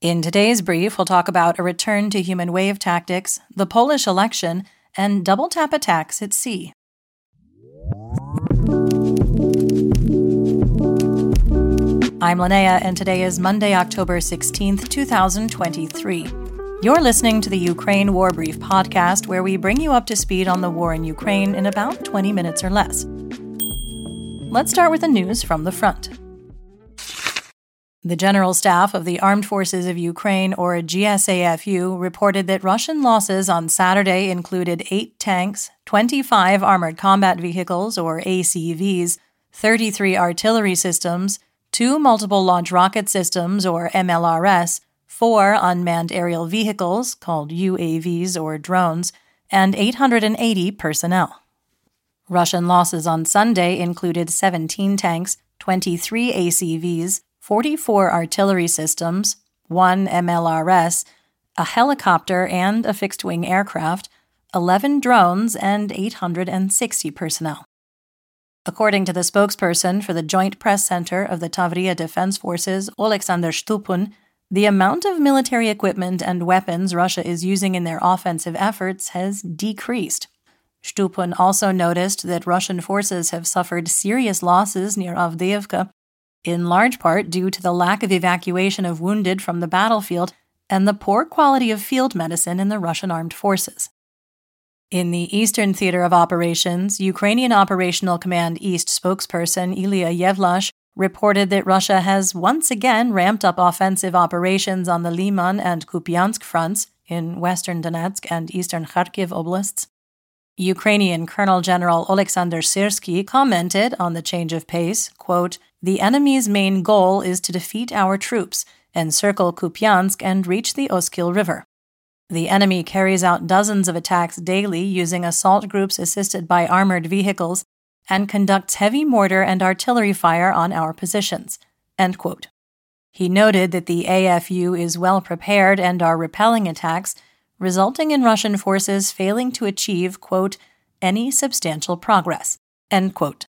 In today's brief, we'll talk about a return to human wave tactics, the Polish election, and double tap attacks at sea. I'm Linnea, and today is Monday, October 16th, 2023. You're listening to the Ukraine War Brief podcast, where we bring you up to speed on the war in Ukraine in about 20 minutes or less. Let's start with the news from the front. The General Staff of the Armed Forces of Ukraine, or GSAFU, reported that Russian losses on Saturday included eight tanks, 25 armored combat vehicles, or ACVs, 33 artillery systems, two multiple launch rocket systems, or MLRS, four unmanned aerial vehicles, called UAVs or drones, and 880 personnel. Russian losses on Sunday included 17 tanks, 23 ACVs, 44 artillery systems, one MLRS, a helicopter and a fixed wing aircraft, 11 drones, and 860 personnel. According to the spokesperson for the Joint Press Center of the Tavria Defense Forces, Oleksandr Shtupun, the amount of military equipment and weapons Russia is using in their offensive efforts has decreased. Shtupun also noticed that Russian forces have suffered serious losses near Avdiivka in large part due to the lack of evacuation of wounded from the battlefield and the poor quality of field medicine in the Russian armed forces. In the Eastern Theater of Operations, Ukrainian Operational Command East spokesperson Ilya Yevlash reported that Russia has once again ramped up offensive operations on the Liman and Kupiansk fronts in western Donetsk and eastern Kharkiv oblasts. Ukrainian Colonel General Oleksandr Syrsky commented on the change of pace, quote, the enemy's main goal is to defeat our troops, encircle Kupiansk, and reach the Oskil River. The enemy carries out dozens of attacks daily using assault groups assisted by armored vehicles and conducts heavy mortar and artillery fire on our positions. He noted that the AFU is well prepared and are repelling attacks, resulting in Russian forces failing to achieve, quote, any substantial progress. End quote.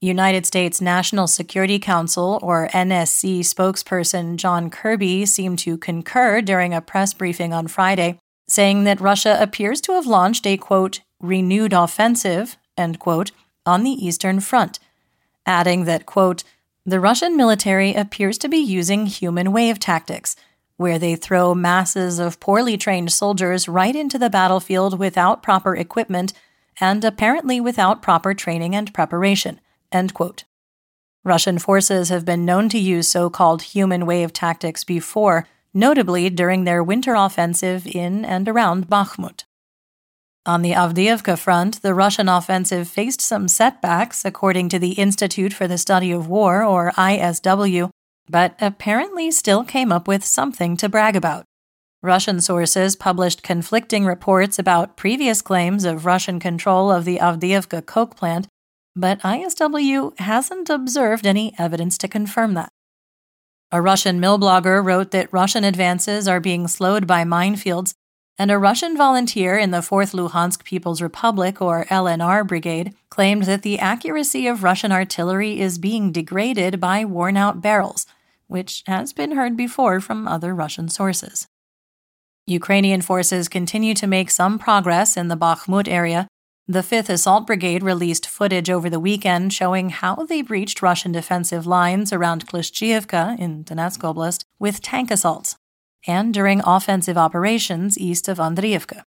United States National Security Council, or NSC, spokesperson John Kirby seemed to concur during a press briefing on Friday, saying that Russia appears to have launched a quote, renewed offensive, end quote, on the Eastern Front, adding that, quote, the Russian military appears to be using human wave tactics, where they throw masses of poorly trained soldiers right into the battlefield without proper equipment and apparently without proper training and preparation. End quote. Russian forces have been known to use so called human wave tactics before, notably during their winter offensive in and around Bakhmut. On the Avdiivka front, the Russian offensive faced some setbacks, according to the Institute for the Study of War, or ISW, but apparently still came up with something to brag about. Russian sources published conflicting reports about previous claims of Russian control of the Avdiivka coke plant but ISW hasn't observed any evidence to confirm that. A Russian milblogger wrote that Russian advances are being slowed by minefields, and a Russian volunteer in the 4th Luhansk People's Republic, or LNR Brigade, claimed that the accuracy of Russian artillery is being degraded by worn out barrels, which has been heard before from other Russian sources. Ukrainian forces continue to make some progress in the Bakhmut area, the 5th Assault Brigade released footage over the weekend showing how they breached Russian defensive lines around Klishchiivka in Donetsk Oblast with tank assaults, and during offensive operations east of Andriivka.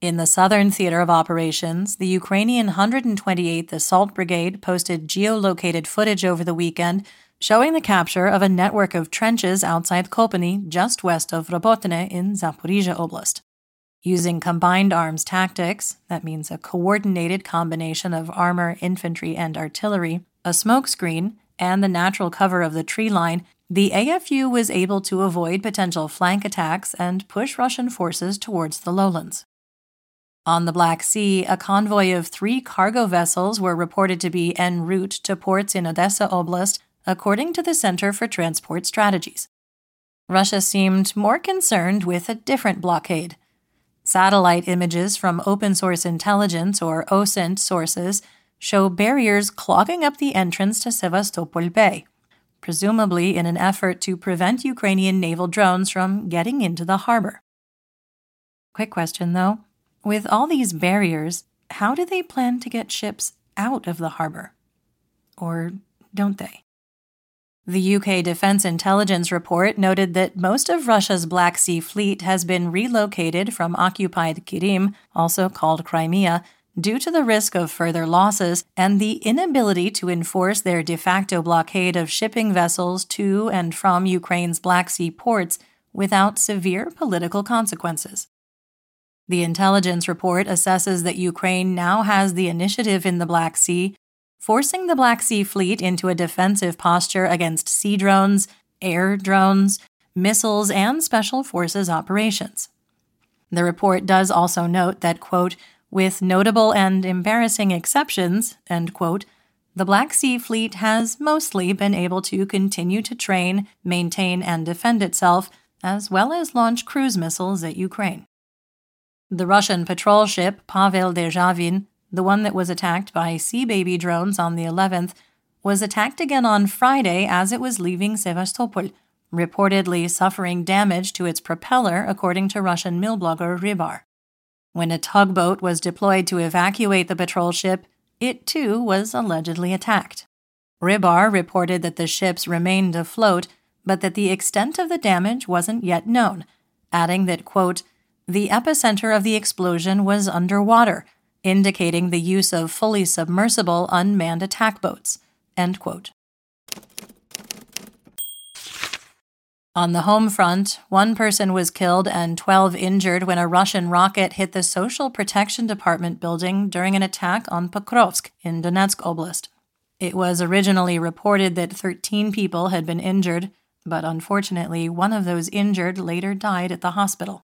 In the southern theater of operations, the Ukrainian 128th Assault Brigade posted geolocated footage over the weekend showing the capture of a network of trenches outside Kopany, just west of Robotne in Zaporizhia Oblast. Using combined arms tactics, that means a coordinated combination of armor, infantry, and artillery, a smokescreen, and the natural cover of the tree line, the AFU was able to avoid potential flank attacks and push Russian forces towards the lowlands. On the Black Sea, a convoy of three cargo vessels were reported to be en route to ports in Odessa Oblast, according to the Center for Transport Strategies. Russia seemed more concerned with a different blockade Satellite images from open source intelligence or OSINT sources show barriers clogging up the entrance to Sevastopol Bay. presumably in an effort to prevent Ukrainian naval drones from getting into the harbor. Quick question though with all these barriers, how do they plan to get ships out of the harbor? Or don't they? The UK Defense Intelligence Report noted that most of Russia's Black Sea Fleet has been relocated from occupied Krim, also called Crimea, due to the risk of further losses and the inability to enforce their de facto blockade of shipping vessels to and from Ukraine's Black Sea ports without severe political consequences. The intelligence report assesses that Ukraine now has the initiative in the Black Sea forcing the Black Sea Fleet into a defensive posture against sea drones, air drones, missiles, and special forces operations. The report does also note that, quote, with notable and embarrassing exceptions, end quote, the Black Sea Fleet has mostly been able to continue to train, maintain, and defend itself, as well as launch cruise missiles at Ukraine. The Russian patrol ship Pavel Derzhavin the one that was attacked by Sea Baby drones on the 11th, was attacked again on Friday as it was leaving Sevastopol, reportedly suffering damage to its propeller, according to Russian milblogger Rybar. When a tugboat was deployed to evacuate the patrol ship, it too was allegedly attacked. Rybar reported that the ships remained afloat, but that the extent of the damage wasn't yet known, adding that, quote, the epicenter of the explosion was underwater, indicating the use of fully submersible unmanned attack boats. On the home front, one person was killed and 12 injured when a Russian rocket hit the Social Protection Department building during an attack on Pokrovsk in Donetsk Oblast. It was originally reported that 13 people had been injured, but unfortunately, one of those injured later died at the hospital.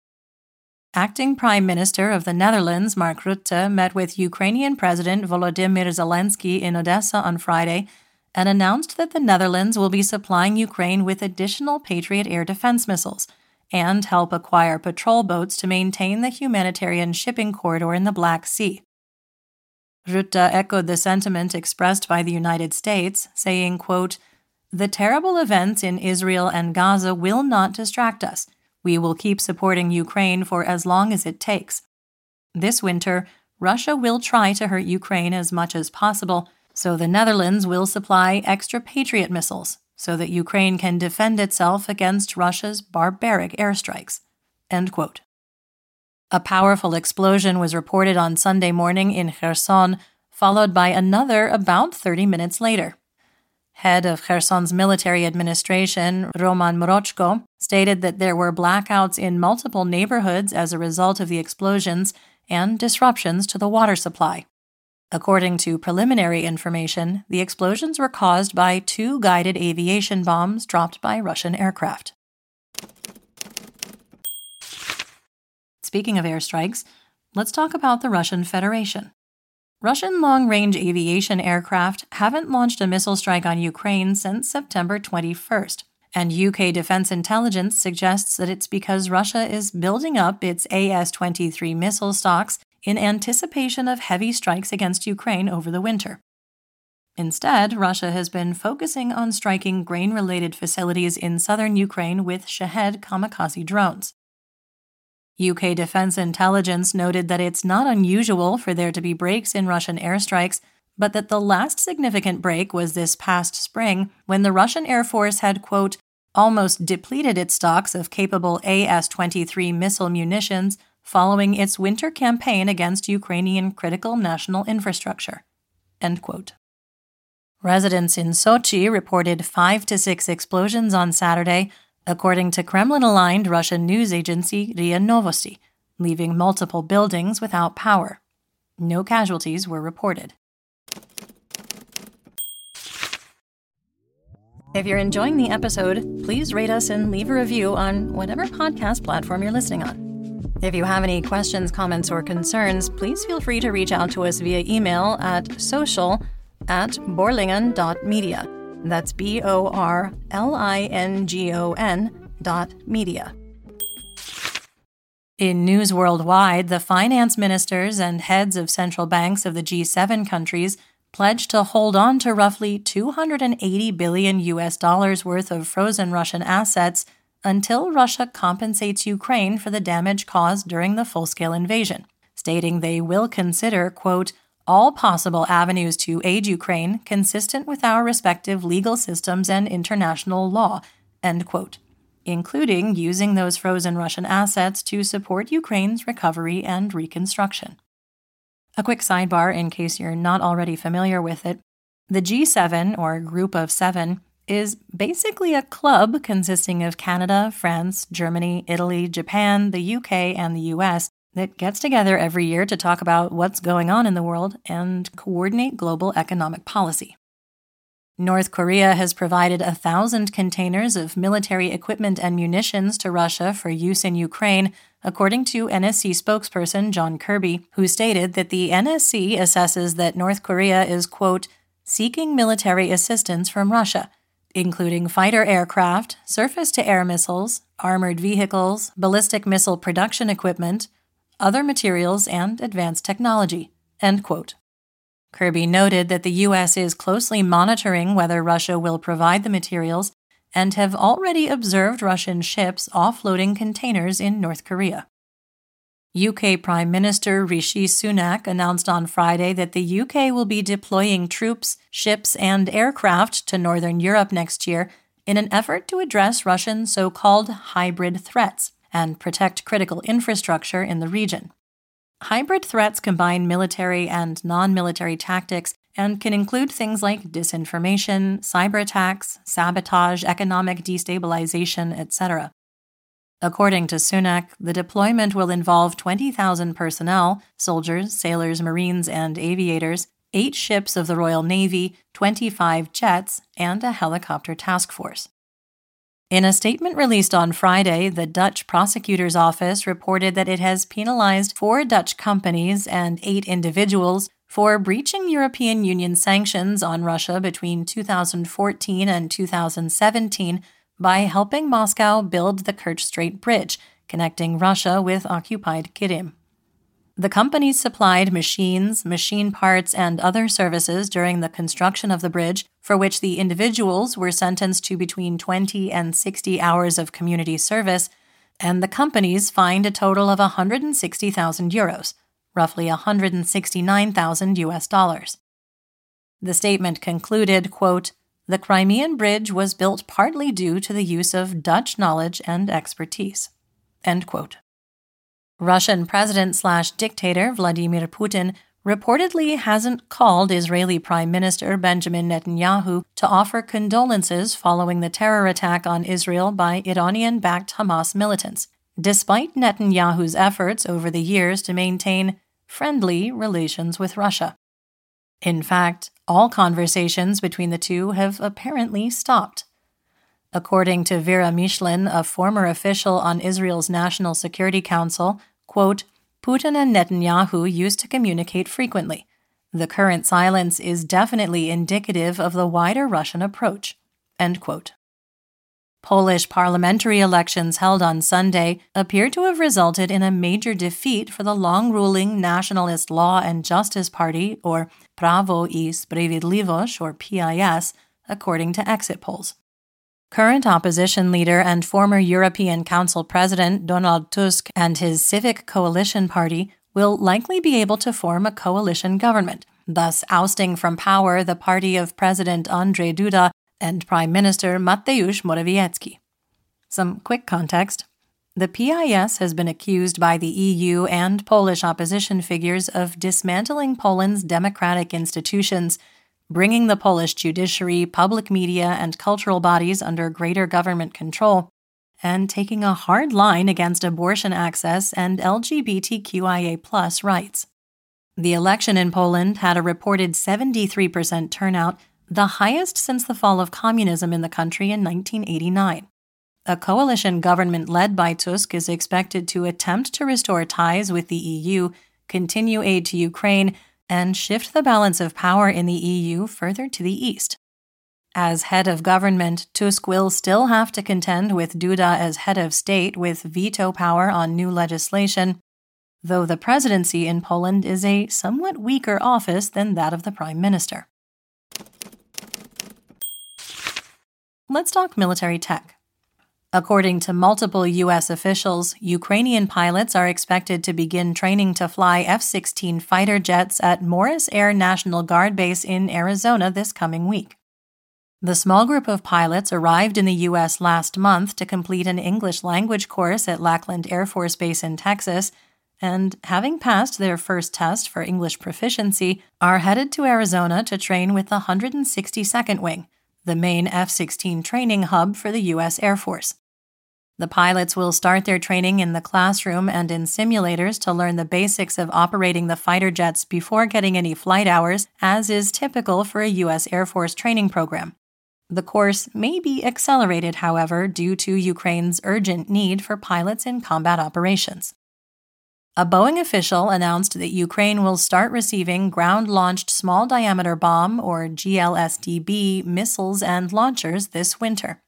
Acting Prime Minister of the Netherlands, Mark Rutte, met with Ukrainian President Volodymyr Zelensky in Odessa on Friday and announced that the Netherlands will be supplying Ukraine with additional Patriot air defense missiles and help acquire patrol boats to maintain the humanitarian shipping corridor in the Black Sea. Rutte echoed the sentiment expressed by the United States, saying, quote, The terrible events in Israel and Gaza will not distract us we will keep supporting Ukraine for as long as it takes. This winter, Russia will try to hurt Ukraine as much as possible, so the Netherlands will supply extra Patriot missiles so that Ukraine can defend itself against Russia's barbaric airstrikes. A powerful explosion was reported on Sunday morning in Kherson, followed by another about 30 minutes later head of Kherson's military administration, Roman Mrochko, stated that there were blackouts in multiple neighborhoods as a result of the explosions and disruptions to the water supply. According to preliminary information, the explosions were caused by two guided aviation bombs dropped by Russian aircraft. Speaking of airstrikes, let's talk about the Russian Federation. Russian long range aviation aircraft haven't launched a missile strike on Ukraine since September 21st, and UK defense intelligence suggests that it's because Russia is building up its AS 23 missile stocks in anticipation of heavy strikes against Ukraine over the winter. Instead, Russia has been focusing on striking grain related facilities in southern Ukraine with Shahed kamikaze drones. UK Defense Intelligence noted that it's not unusual for there to be breaks in Russian airstrikes, but that the last significant break was this past spring when the Russian Air Force had, quote, almost depleted its stocks of capable AS 23 missile munitions following its winter campaign against Ukrainian critical national infrastructure. End quote. Residents in Sochi reported five to six explosions on Saturday, according to Kremlin aligned Russian news agency RIA Novosti, leaving multiple buildings without power. No casualties were reported. If you're enjoying the episode, please rate us and leave a review on whatever podcast platform you're listening on. If you have any questions, comments, or concerns, please feel free to reach out to us via email at social at borlingon.media. That's B O R L I N G O N dot media. In news worldwide, the finance ministers and heads of central banks of the G7 countries pledged to hold on to roughly 280 billion US dollars worth of frozen Russian assets until Russia compensates Ukraine for the damage caused during the full-scale invasion, stating they will consider, quote, all possible avenues to aid Ukraine consistent with our respective legal systems and international law, end quote, including using those frozen Russian assets to support Ukraine's recovery and reconstruction. A quick sidebar in case you're not already familiar with it the G7, or Group of Seven, is basically a club consisting of Canada, France, Germany, Italy, Japan, the UK, and the US that gets together every year to talk about what's going on in the world and coordinate global economic policy. North Korea has provided a thousand containers of military equipment and munitions to Russia for use in Ukraine, according to NSC spokesperson John Kirby, who stated that the NSC assesses that North Korea is, quote, seeking military assistance from Russia, including fighter aircraft, surface to air missiles, armored vehicles, ballistic missile production equipment, other materials, and advanced technology. End quote. Kirby noted that the U.S. is closely monitoring whether Russia will provide the materials and have already observed Russian ships offloading containers in North Korea. UK Prime Minister Rishi Sunak announced on Friday that the UK will be deploying troops, ships, and aircraft to Northern Europe next year in an effort to address Russian so called hybrid threats and protect critical infrastructure in the region. Hybrid threats combine military and non military tactics and can include things like disinformation, cyber attacks, sabotage, economic destabilization, etc. According to Sunak, the deployment will involve 20,000 personnel soldiers, sailors, marines, and aviators, eight ships of the Royal Navy, 25 jets, and a helicopter task force. In a statement released on Friday, the Dutch prosecutor's office reported that it has penalized four Dutch companies and eight individuals for breaching European Union sanctions on Russia between 2014 and 2017 by helping Moscow build the Kerch Strait Bridge, connecting Russia with occupied Krim. The companies supplied machines, machine parts, and other services during the construction of the bridge, for which the individuals were sentenced to between 20 and 60 hours of community service, and the companies fined a total of 160,000 euros, roughly 169,000 US dollars. The statement concluded, quote, the Crimean Bridge was built partly due to the use of Dutch knowledge and expertise. End quote. Russian president slash dictator Vladimir Putin reportedly hasn't called Israeli Prime Minister Benjamin Netanyahu to offer condolences following the terror attack on Israel by Iranian backed Hamas militants, despite Netanyahu's efforts over the years to maintain friendly relations with Russia. In fact, all conversations between the two have apparently stopped. According to Vera Michlin, a former official on Israel's National Security Council, quote, Putin and Netanyahu used to communicate frequently. The current silence is definitely indicative of the wider Russian approach. End quote. Polish parliamentary elections held on Sunday appear to have resulted in a major defeat for the long ruling Nationalist Law and Justice Party, or Prawo i Sprawiedliwość, or PIS, according to exit polls. Current opposition leader and former European Council President Donald Tusk and his Civic Coalition Party will likely be able to form a coalition government, thus ousting from power the party of President Andrzej Duda and Prime Minister Mateusz Morawiecki. Some quick context. The PIS has been accused by the EU and Polish opposition figures of dismantling Poland's democratic institutions bringing the Polish judiciary, public media, and cultural bodies under greater government control, and taking a hard line against abortion access and LGBTQIA rights. The election in Poland had a reported 73% turnout, the highest since the fall of communism in the country in 1989. A coalition government led by Tusk is expected to attempt to restore ties with the EU, continue aid to Ukraine, and shift the balance of power in the EU further to the east. As head of government, Tusk will still have to contend with Duda as head of state with veto power on new legislation, though the presidency in Poland is a somewhat weaker office than that of the prime minister. Let's talk military tech. According to multiple U.S. officials, Ukrainian pilots are expected to begin training to fly F 16 fighter jets at Morris Air National Guard Base in Arizona this coming week. The small group of pilots arrived in the U.S. last month to complete an English language course at Lackland Air Force Base in Texas, and having passed their first test for English proficiency, are headed to Arizona to train with the 162nd Wing the main F 16 training hub for the U.S. Air Force. The pilots will start their training in the classroom and in simulators to learn the basics of operating the fighter jets before getting any flight hours, as is typical for a U.S. Air Force training program. The course may be accelerated, however, due to Ukraine's urgent need for pilots in combat operations. A Boeing official announced that Ukraine will start receiving ground launched small diameter bomb, or GLSDB, missiles and launchers this winter.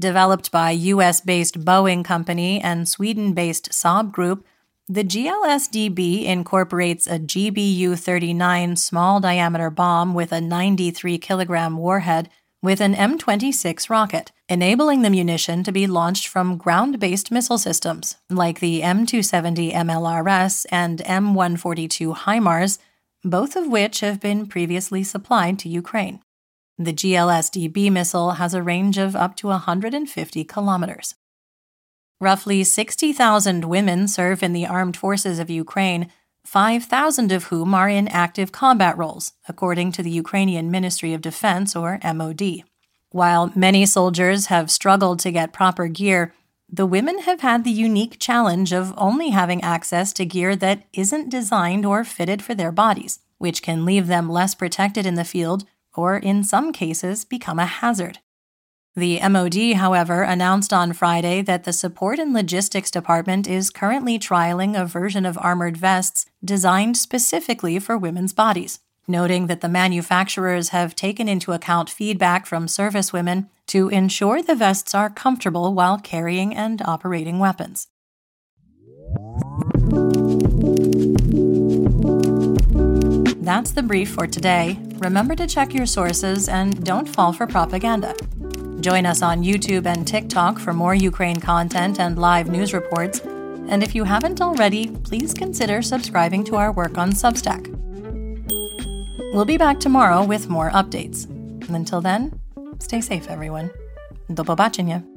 Developed by US based Boeing Company and Sweden based Saab Group, the GLSDB incorporates a GBU 39 small diameter bomb with a 93 kilogram warhead with an M26 rocket, enabling the munition to be launched from ground based missile systems like the M270 MLRS and M142 HIMARS, both of which have been previously supplied to Ukraine. The GLSDB missile has a range of up to 150 kilometers. Roughly 60,000 women serve in the armed forces of Ukraine, 5,000 of whom are in active combat roles, according to the Ukrainian Ministry of Defense, or MOD. While many soldiers have struggled to get proper gear, the women have had the unique challenge of only having access to gear that isn't designed or fitted for their bodies, which can leave them less protected in the field or, in some cases, become a hazard. The MOD, however, announced on Friday that the Support and Logistics Department is currently trialing a version of armored vests designed specifically for women's bodies, noting that the manufacturers have taken into account feedback from service women to ensure the vests are comfortable while carrying and operating weapons. That's the brief for today. Remember to check your sources and don't fall for propaganda. Join us on YouTube and TikTok for more Ukraine content and live news reports. And if you haven't already, please consider subscribing to our work on Substack. We'll be back tomorrow with more updates. And until then, stay safe, everyone. Do побачення!